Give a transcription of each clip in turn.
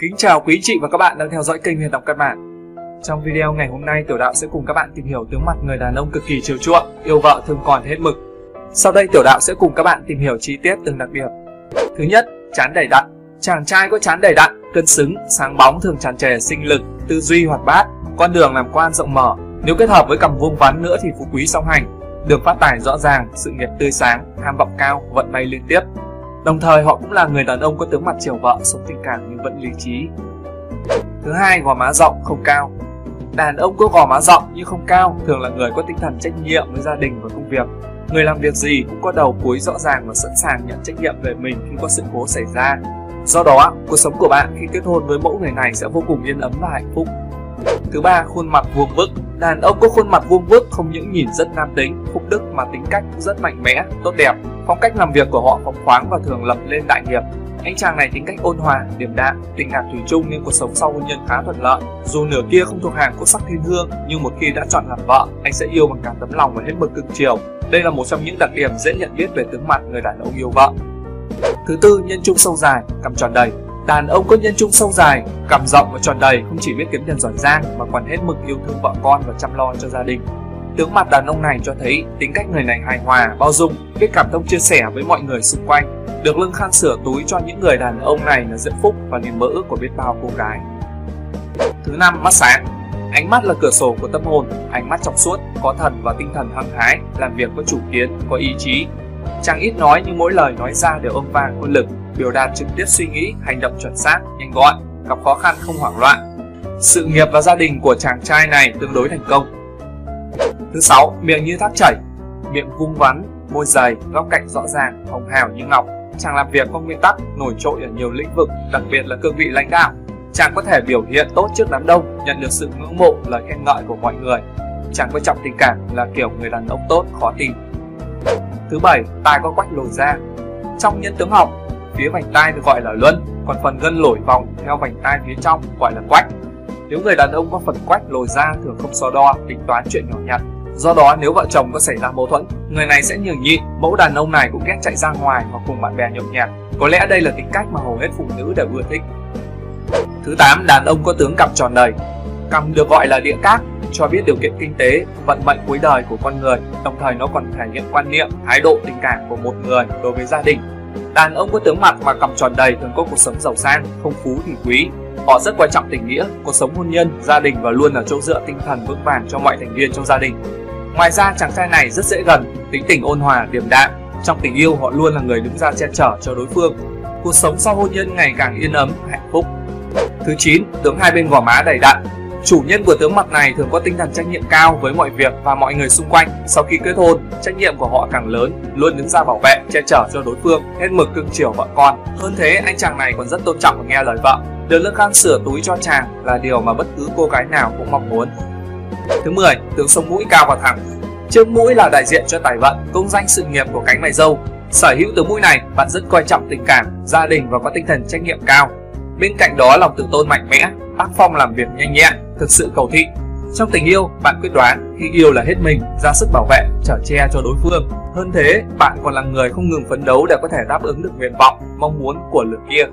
Kính chào quý chị và các bạn đang theo dõi kênh Huyền Đọc Căn Bản. Trong video ngày hôm nay, Tiểu Đạo sẽ cùng các bạn tìm hiểu tướng mặt người đàn ông cực kỳ chiều chuộng, yêu vợ thương còn hết mực. Sau đây Tiểu Đạo sẽ cùng các bạn tìm hiểu chi tiết từng đặc điểm. Thứ nhất, chán đầy đặn. Chàng trai có chán đầy đặn, cân xứng, sáng bóng thường tràn trề sinh lực, tư duy hoạt bát, con đường làm quan rộng mở. Nếu kết hợp với cầm vuông vắn nữa thì phú quý song hành, đường phát tài rõ ràng, sự nghiệp tươi sáng, tham vọng cao, vận may liên tiếp. Đồng thời họ cũng là người đàn ông có tướng mặt chiều vợ, sống tình cảm nhưng vẫn lý trí. Thứ hai, gò má rộng không cao. Đàn ông có gò má rộng nhưng không cao, thường là người có tinh thần trách nhiệm với gia đình và công việc. Người làm việc gì cũng có đầu cuối rõ ràng và sẵn sàng nhận trách nhiệm về mình khi có sự cố xảy ra. Do đó, cuộc sống của bạn khi kết hôn với mẫu người này sẽ vô cùng yên ấm và hạnh phúc. Thứ ba, khuôn mặt vuông vức. Đàn ông có khuôn mặt vuông vức không những nhìn rất nam tính, phúc đức mà tính cách cũng rất mạnh mẽ, tốt đẹp. Phong cách làm việc của họ phóng khoáng và thường lập lên đại nghiệp. Anh chàng này tính cách ôn hòa, điềm đạm, tình cảm thủy chung nên cuộc sống sau hôn nhân khá thuận lợi. Dù nửa kia không thuộc hàng quốc sắc thiên hương, nhưng một khi đã chọn làm vợ, anh sẽ yêu bằng cả tấm lòng và hết mực cực chiều. Đây là một trong những đặc điểm dễ nhận biết về tướng mặt người đàn ông yêu vợ. Thứ tư, nhân trung sâu dài, cằm tròn đầy. Đàn ông có nhân trung sâu dài, cằm rộng và tròn đầy không chỉ biết kiếm tiền giỏi giang mà còn hết mực yêu thương vợ con và chăm lo cho gia đình. Tướng mặt đàn ông này cho thấy tính cách người này hài hòa, bao dung, biết cảm thông chia sẻ với mọi người xung quanh. Được lưng khang sửa túi cho những người đàn ông này là diễm phúc và niềm mơ ước của biết bao cô gái. Thứ năm, mắt sáng. Ánh mắt là cửa sổ của tâm hồn, ánh mắt trong suốt, có thần và tinh thần hăng hái, làm việc có chủ kiến, có ý chí. Chàng ít nói nhưng mỗi lời nói ra đều âm vang quân lực, biểu đạt trực tiếp suy nghĩ, hành động chuẩn xác, nhanh gọn, gặp khó khăn không hoảng loạn. Sự nghiệp và gia đình của chàng trai này tương đối thành công. Thứ sáu, miệng như thác chảy, miệng vung vắn, môi dày, góc cạnh rõ ràng, hồng hào như ngọc. Chàng làm việc có nguyên tắc, nổi trội ở nhiều lĩnh vực, đặc biệt là cương vị lãnh đạo. Chàng có thể biểu hiện tốt trước đám đông, nhận được sự ngưỡng mộ, lời khen ngợi của mọi người. Chàng coi trọng tình cảm là kiểu người đàn ông tốt, khó tìm. Thứ bảy, tai có quách lồi ra. Trong nhân tướng học, phía vành tai được gọi là luân, còn phần gân lồi vòng theo vành tai phía trong gọi là quách. Nếu người đàn ông có phần quách lồi ra thường không so đo, tính toán chuyện nhỏ nhặt. Do đó nếu vợ chồng có xảy ra mâu thuẫn, người này sẽ nhường nhịn, mẫu đàn ông này cũng ghét chạy ra ngoài hoặc cùng bạn bè nhậu nhẹt. Có lẽ đây là tính cách mà hầu hết phụ nữ đều ưa thích. Thứ 8, đàn ông có tướng cằm tròn đầy. Cằm được gọi là địa cát, cho biết điều kiện kinh tế, vận mệnh cuối đời của con người, đồng thời nó còn thể hiện quan niệm, thái độ tình cảm của một người đối với gia đình. Đàn ông có tướng mặt và cằm tròn đầy thường có cuộc sống giàu sang, không phú thì quý. Họ rất quan trọng tình nghĩa, cuộc sống hôn nhân, gia đình và luôn là chỗ dựa tinh thần vững vàng cho mọi thành viên trong gia đình. Ngoài ra chàng trai này rất dễ gần, tính tình ôn hòa, điềm đạm. Trong tình yêu họ luôn là người đứng ra che chở cho đối phương. Cuộc sống sau hôn nhân ngày càng yên ấm, hạnh phúc. Thứ 9, tướng hai bên gò má đầy đặn. Chủ nhân của tướng mặt này thường có tinh thần trách nhiệm cao với mọi việc và mọi người xung quanh. Sau khi kết hôn, trách nhiệm của họ càng lớn, luôn đứng ra bảo vệ, che chở cho đối phương, hết mực cưng chiều vợ con. Hơn thế, anh chàng này còn rất tôn trọng và nghe lời vợ. Được lương khang sửa túi cho chàng là điều mà bất cứ cô gái nào cũng mong muốn. Thứ 10, tướng sông mũi cao và thẳng. Chiếc mũi là đại diện cho tài vận, công danh sự nghiệp của cánh mày dâu. Sở hữu tướng mũi này, bạn rất coi trọng tình cảm, gia đình và có tinh thần trách nhiệm cao. Bên cạnh đó lòng tự tôn mạnh mẽ, tác phong làm việc nhanh nhẹn, thực sự cầu thị. Trong tình yêu, bạn quyết đoán khi yêu là hết mình, ra sức bảo vệ, trở che cho đối phương. Hơn thế, bạn còn là người không ngừng phấn đấu để có thể đáp ứng được nguyện vọng, mong muốn của lượt kia.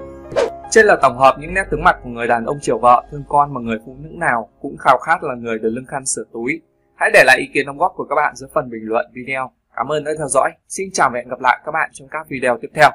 Trên là tổng hợp những nét tướng mặt của người đàn ông chiều vợ, thương con mà người phụ nữ nào cũng khao khát là người được lưng khăn sửa túi. Hãy để lại ý kiến đóng góp của các bạn dưới phần bình luận video. Cảm ơn đã theo dõi. Xin chào và hẹn gặp lại các bạn trong các video tiếp theo.